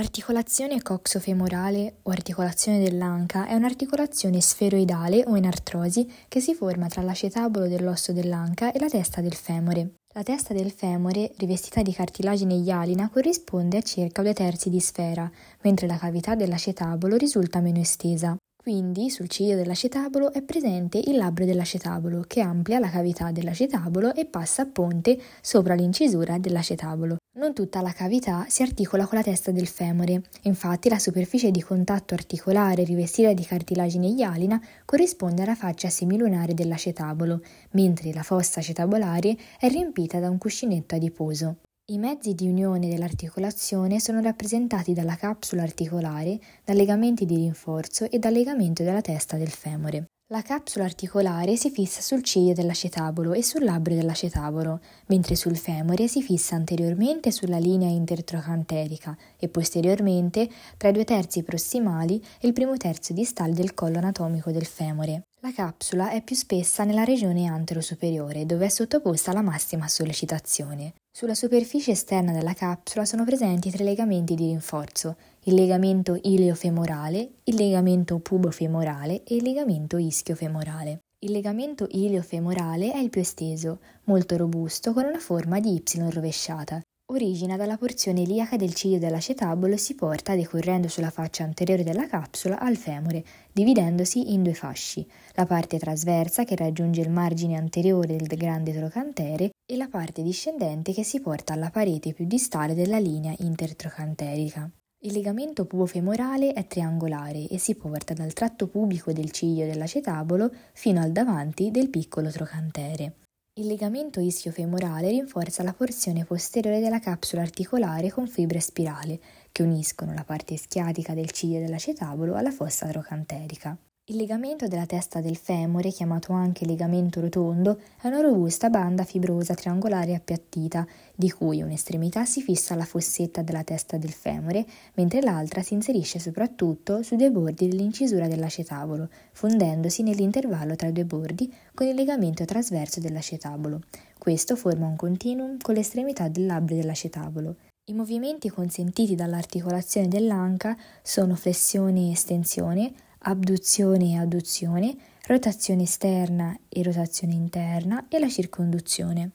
L'articolazione coxofemorale o articolazione dell'anca è un'articolazione sferoidale o in artrosi che si forma tra l'acetabolo dell'osso dell'anca e la testa del femore. La testa del femore, rivestita di cartilagine ialina, corrisponde a circa due terzi di sfera, mentre la cavità dell'acetabolo risulta meno estesa. Quindi sul ciglio dell'acetabolo è presente il labbro dell'acetabolo che amplia la cavità dell'acetabolo e passa a ponte sopra l'incisura dell'acetabolo. Non tutta la cavità si articola con la testa del femore, infatti la superficie di contatto articolare rivestita di cartilagine ialina corrisponde alla faccia semilunare dell'acetabolo, mentre la fossa acetabolare è riempita da un cuscinetto adiposo. I mezzi di unione dell'articolazione sono rappresentati dalla capsula articolare, dai legamenti di rinforzo e dal legamento della testa del femore. La capsula articolare si fissa sul ciglio dell'acetabolo e sul labbro dell'acetabolo, mentre sul femore si fissa anteriormente sulla linea intertrocanterica e posteriormente tra i due terzi prossimali e il primo terzo distale del collo anatomico del femore. La capsula è più spessa nella regione antero-superiore, dove è sottoposta alla massima sollecitazione. Sulla superficie esterna della capsula sono presenti tre legamenti di rinforzo, il legamento iliofemorale, il legamento pubofemorale e il legamento ischiofemorale. Il legamento iliofemorale è il più esteso, molto robusto, con una forma di Y rovesciata. Origina dalla porzione iliaca del ciglio dell'acetabolo e si porta, decorrendo sulla faccia anteriore della capsula, al femore, dividendosi in due fasci, la parte trasversa che raggiunge il margine anteriore del grande trocantere e la parte discendente che si porta alla parete più distale della linea intertrocanterica. Il legamento pubofemorale è triangolare e si porta dal tratto pubico del ciglio dell'acetabolo fino al davanti del piccolo trocantere. Il legamento ischio-femorale rinforza la porzione posteriore della capsula articolare con fibre spirale che uniscono la parte schiatica del ciglio dell'acetabolo alla fossa trocanterica. Il legamento della testa del femore, chiamato anche legamento rotondo, è una robusta banda fibrosa triangolare appiattita, di cui un'estremità si fissa alla fossetta della testa del femore, mentre l'altra si inserisce soprattutto sui due bordi dell'incisura dell'acetabolo, fondendosi nell'intervallo tra i due bordi con il legamento trasverso dell'acetabolo. Questo forma un continuum con l'estremità del labbro dell'acetabolo. I movimenti consentiti dall'articolazione dell'anca sono flessione e estensione, abduzione e adduzione, rotazione esterna e rotazione interna e la circonduzione.